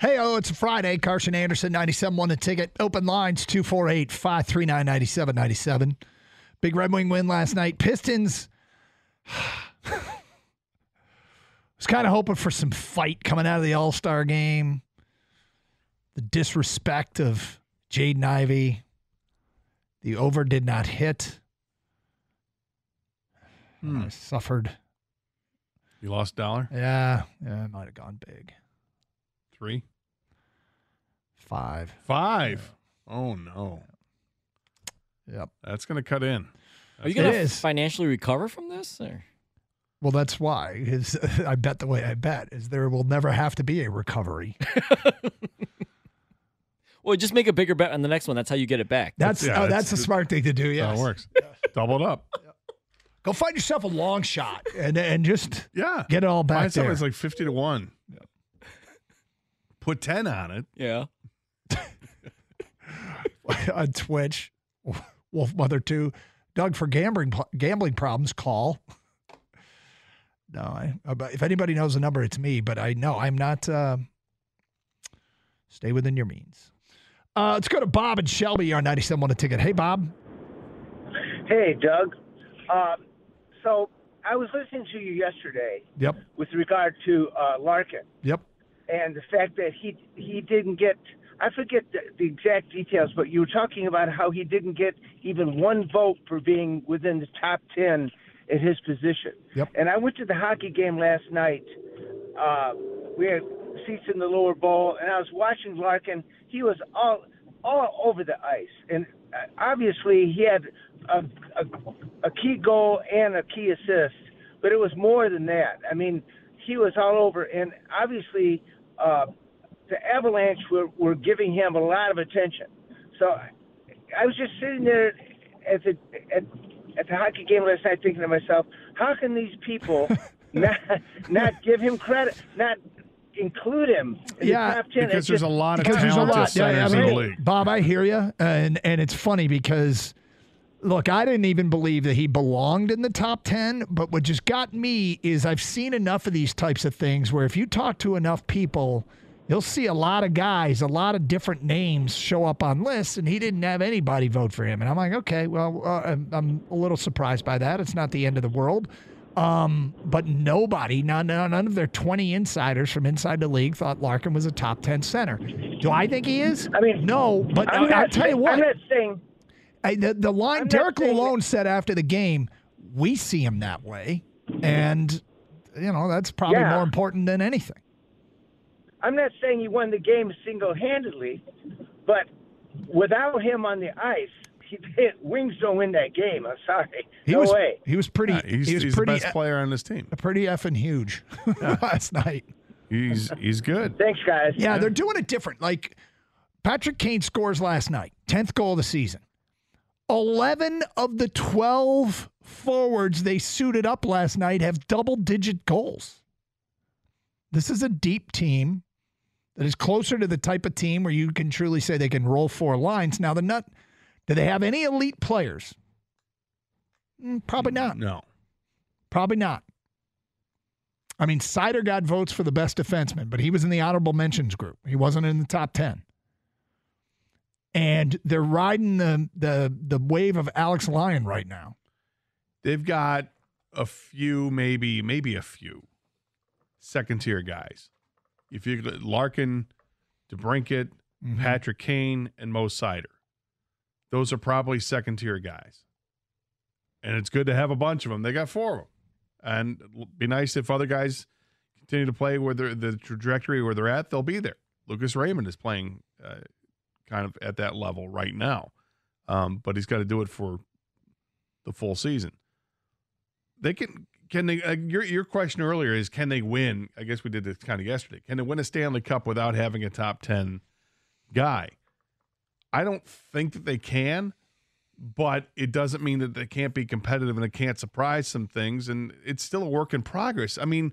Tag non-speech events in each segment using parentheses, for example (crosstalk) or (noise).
Hey, oh, it's a Friday. Karsch and Anderson, 97 won the ticket. Open lines 248 539 9797. Big Red Wing win last night. Pistons. (sighs) was kind of hoping for some fight coming out of the All Star game. The disrespect of Jaden Ivey. The over did not hit. Hmm. I suffered. You lost dollar? Yeah, yeah, it might have gone big. Three? Five. Five. Oh, no. Yep. That's going to cut in. Are you going to is. financially recover from this? Or? Well, that's why. Is (laughs) I bet the way I bet is there will never have to be a recovery. (laughs) Well, just make a bigger bet on the next one. That's how you get it back. That's Yeah, oh, that's- that's a smart thing to do. Yeah, it works. (laughs) Double it up. Go find yourself a long shot and and just Yeah. get it all back Find something there. that's like 50 to 1. Put 10 on it. yeah. (laughs) on Twitch. Wolf Mother Two, Doug for gambling gambling problems. Call. No, I. uh, but If anybody knows the number, it's me. But I know I'm not. Uh, stay within your means. Uh, let's go to Bob and Shelby on 97 on a ticket. Hey, Bob. Hey, Doug. Um, so I was listening to you yesterday Yep. with regard to uh, Larkin Yep. And the fact that he he didn't get. I forget the, the exact details, but you were talking about how he didn't get even one vote for being within the top ten in his position. Yep. And I went to the hockey game last night. Uh, we had seats in the lower bowl, and I was watching Larkin. He was all all over the ice, and uh, obviously he had a, a, a key goal and a key assist, but it was more than that. I mean, he was all over, and obviously uh, the Avalanche were, were giving him a lot of attention. So I was just sitting there at the at, at the hockey game last night, thinking to myself, how can these people (laughs) not not give him credit, not include him in Yeah, the top ten? Because It's there's just- a lot of because there's a talented lot. Yeah, I centers in the mean, league. Bob, I hear you, and and it's funny because. Look, I didn't even believe that he belonged in the top 10, but what just got me is I've seen enough of these types of things where if you talk to enough people, you'll see a lot of guys, a lot of different names show up on lists, and he didn't have anybody vote for him. And I'm like, okay, well, uh, I'm, I'm a little surprised by that. It's not the end of the world. Um, but nobody, none, none of their 20 insiders from inside the league thought Larkin was a top 10 center. Do I think he is? I mean, no, but I'm I, not I'll tell you what. I'm not saying. I, the, the line I'm Derek saying that- Lalonde said after the game, we see him that way, and you know that's probably Yeah. more important than anything. I'm not saying he won the game single-handedly, but without him on the ice, he, Wings don't win that game. I'm sorry. He no was way. he was pretty Yeah, he's he was he's pretty the best player on this team. pretty effing huge (laughs) last night. He's he's good. Thanks, guys. Yeah, they're doing it different. Like Patrick Kane scores last night, tenth goal of the season. Eleven of the twelve forwards they suited up last night have double-digit goals. This is a deep team that is closer to the type of team where you can truly say they can roll four lines. Now, the nut, do they have any elite players? Mm, probably not. No. Probably not. I mean, Seider got votes for the best defenseman, but he was in the honorable mentions group. He wasn't in the top ten. And they're riding the the the wave of Alex Lyon right now. They've got a few, maybe maybe a few second tier guys. If you Larkin, DeBrincat, Patrick Kane, and Mo Seider. Those are probably second tier guys. And it's good to have a bunch of them. They got four of them. And be nice if other guys continue to play where they're the trajectory where they're at, they'll be there. Lucas Raymond is playing uh, kind of at that level right now. Um, but he's got to do it for the full season. They can can they uh, your your question earlier is can they win? I guess we did this kind of yesterday. Can they win a Stanley Cup without having a top 10 guy? I don't think that they can, but it doesn't mean that they can't be competitive and they can't surprise some things and it's still a work in progress. I mean,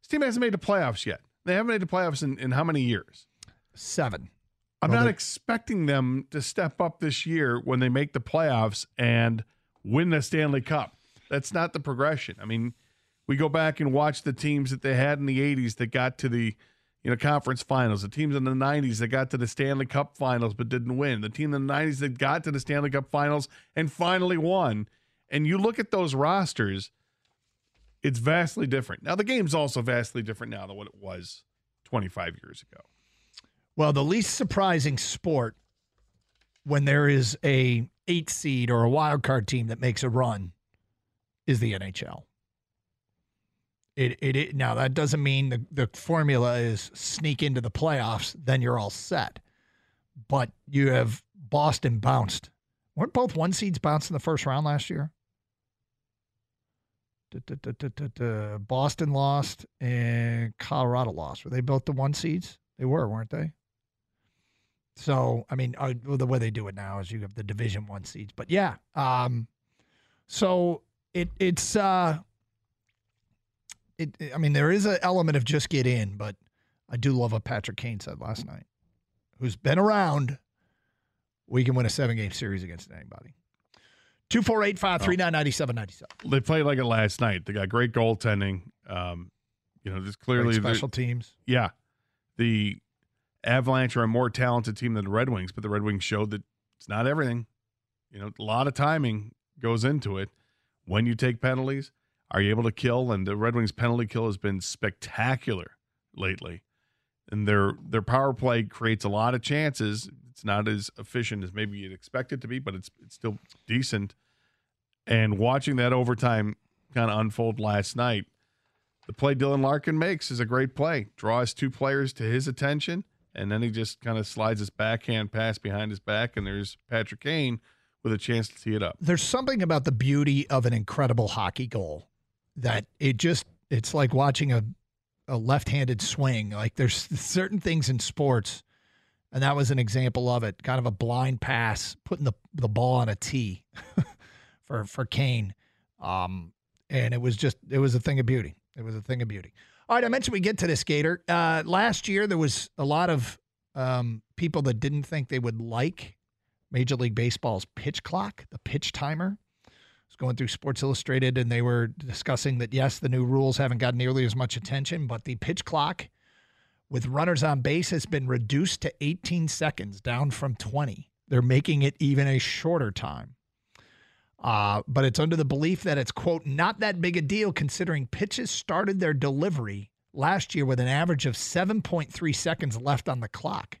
this team hasn't made the playoffs yet. They haven't made the playoffs in, in how many years? Seven. I'm Well, not they- expecting them to step up this year when they make the playoffs and win the Stanley Cup. That's not the progression. I mean, we go back and watch the teams that they had in the 80s that got to the you know conference finals, the teams in the 90s that got to the Stanley Cup finals but didn't win, the team in the 90s that got to the Stanley Cup finals and finally won. And you look at those rosters, it's vastly different. Now the game's also vastly different now than what it was 25 years ago. Well, the least surprising sport when there is a eight seed or a wild card team that makes a run is the NHL. It, it, it now that doesn't mean the, the formula is sneak into the playoffs, then you're all set. But you have Boston bounced. Weren't both one seeds bounced in the first round last year? Boston lost and Colorado lost. Were they both the one seeds? They were, weren't they? So, I mean, uh, well, the way they do it now is you have the Division One seeds. But yeah, um, so it it's uh, it. I mean, there is an element of just get in, but I do love what Patrick Kane said last night, who's been around. We can win a seven game series against anybody. Two four eight five three nine ninety seven ninety seven. They played like it last night. They got great goaltending. Um, you know, there's clearly Great special teams. Yeah. The Avalanche are a more talented team than the Red Wings, but the Red Wings showed that it's not everything. You know, a lot of timing goes into it. When you take penalties, are you able to kill? And the Red Wings penalty kill has been spectacular lately. And their their power play creates a lot of chances. It's not as efficient as maybe you'd expect it to be, but it's it's still decent. And watching that overtime kind of unfold last night, the play Dylan Larkin makes is a great play. Draws two players to his attention, and then he just kind of slides his backhand pass behind his back, and there's Patrick Kane with a chance to tee it up. there's something about the beauty of an incredible hockey goal that it just it's like watching a a left-handed swing. Like there's certain things in sports and that was an example of it kind of a blind pass putting the the ball on a tee (laughs) for for Kane. Um and it was just it was a thing of beauty. It was a thing of beauty all right I mentioned we get to this Gator uh last year there was a lot of um people that didn't think they would like Major League Baseball's pitch clock, the pitch timer. I was going through Sports Illustrated and they were discussing that yes, the new rules haven't got nearly as much attention, but the pitch clock with runners on base has been reduced to 18 seconds, down from 20. They're making it even a shorter time. Uh, but it's under the belief that it's, quote, not that big a deal considering pitches started their delivery last year with an average of 7.3 seconds left on the clock.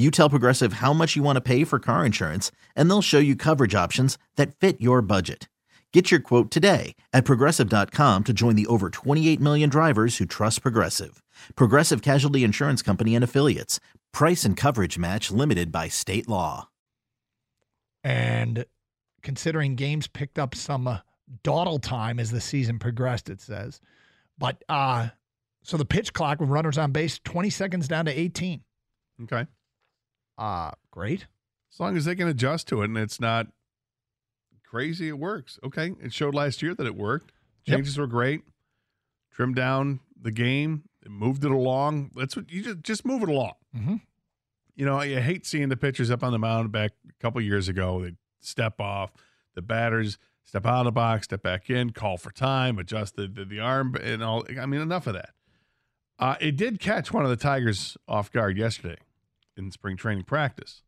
You tell Progressive how much you want to pay for car insurance, and they'll show you coverage options that fit your budget. Get your quote today at progressive.com to join the over 28 million drivers who trust Progressive. Progressive Casualty Insurance Company and Affiliates. Price and coverage match limited by state law. And considering games picked up some uh, dawdle time as the season progressed, it says. But uh, so the pitch clock with runners on base, 20 seconds down to 18. Okay. Uh, great. As long as they can adjust to it and it's not crazy, it works. Okay. It showed last year that it worked. Yep. Changes were great. Trimmed down the game, it moved it along. That's what you just just move it along. Mm-hmm. You know, I hate seeing the pitchers up on the mound back a couple years ago. They step off, the batters step out of the box, step back in, call for time, adjust the, the, the arm, and all. I mean, enough of that. Uh, it did catch one of the Tigers off guard yesterday in spring training practice.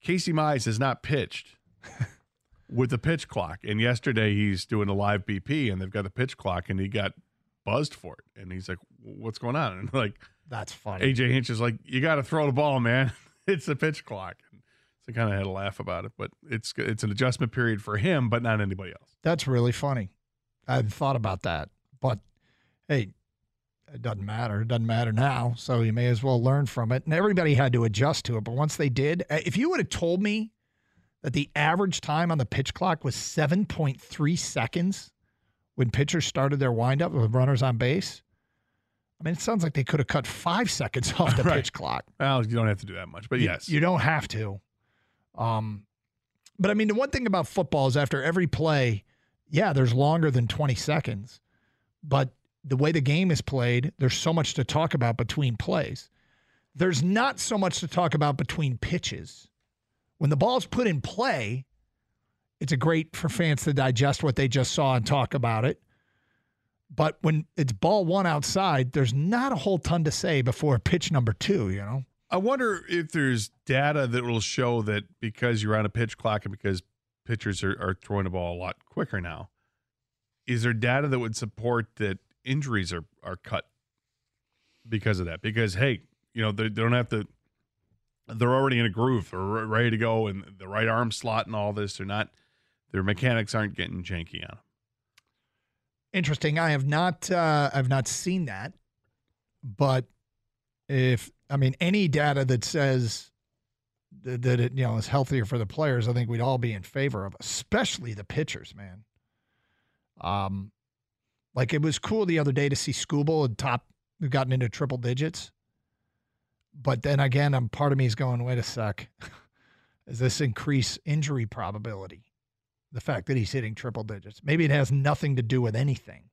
Casey Mize has not pitched (laughs) with the pitch clock, and yesterday he's doing a live BP, and they've got the pitch clock, and he got buzzed for it, and he's like, "What's going on?" (laughs) And like, That's funny. AJ Hinch is like, "You got to throw the ball, man. (laughs) it's the pitch clock." And so kind of had a laugh about it, but it's it's an adjustment period for him, but not anybody else. That's really funny. I hadn't thought about that. But hey, it doesn't matter. It doesn't matter now. So you may as well learn from it. And everybody had to adjust to it. But once they did, uh, if you would have told me that the average time on the pitch clock was 7.3 seconds when pitchers started their windup with runners on base, I mean, it sounds like they could have cut five seconds (laughs) off the Right. pitch clock. Well, you don't have to do that much, but You- yes, You don't have to. Um, but I mean, the one thing about football is after every play, yeah, there's longer than 20 seconds. But the way the game is played, there's so much to talk about between plays. There's not so much to talk about between pitches. When the ball's put in play, it's a great for fans to digest what they just saw and talk about it. But when it's ball one outside, there's not a whole ton to say before pitch number two, you know? I wonder if there's data that will show that because you're on a pitch clock and because pitchers are, are throwing the ball a lot quicker now, is there data that would support that injuries are, are cut because of that? Because, hey, you know, they, they don't have to, they're already in a groove. They're ready to go and the right arm slot and all this. They're not, their mechanics aren't getting janky on them. Interesting. I have not uh, I've not seen that, but if I mean any data that says that, that it you know is healthier for the players, I think we'd all be in favor of, especially the pitchers, man. Um, like it was cool the other day to see Skubal and top who gotten into triple digits, but then again, I'm part of me is going, wait a sec, (laughs) does this increase injury probability? the fact that he's hitting triple digits. Maybe it has nothing to do with anything,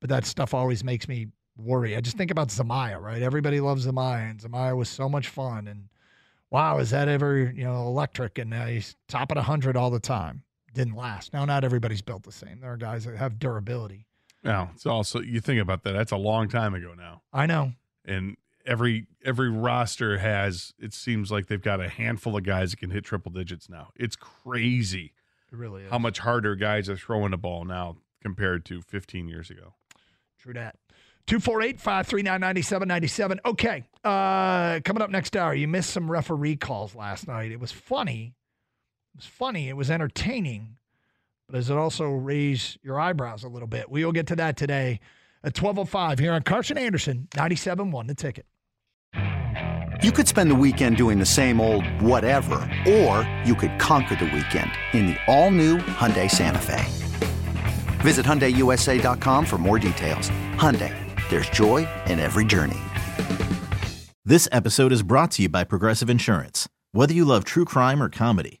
but that stuff always makes me worry. I just think about Zumaya, right? Everybody loves Zumaya, and Zumaya was so much fun. And wow, is that ever you know electric? And uh, he's top at hundred all the time. Didn't last. Now, not everybody's built the same. There are guys that have durability. Now, it's also, you think about that, that's a long time ago now. I know. and every every roster has it seems like they've got a handful of guys that can hit triple digits now. It's crazy It really is. how much harder guys are throwing the ball now compared to 15 years ago. True that. 248 539 9797. Okay. Uh, coming up next hour, you missed some referee calls last night. It was funny. It was funny. It was entertaining. But does it also raise your eyebrows a little bit? We will get to that today at 1205 here on Karsch and Anderson, 97.1 The Ticket. You could spend the weekend doing the same old whatever, or you could conquer the weekend in the all-new Hyundai Santa Fe. Visit HyundaiUSA.com for more details. Hyundai, there's joy in every journey. This episode is brought to you by Progressive Insurance. Whether you love true crime or comedy,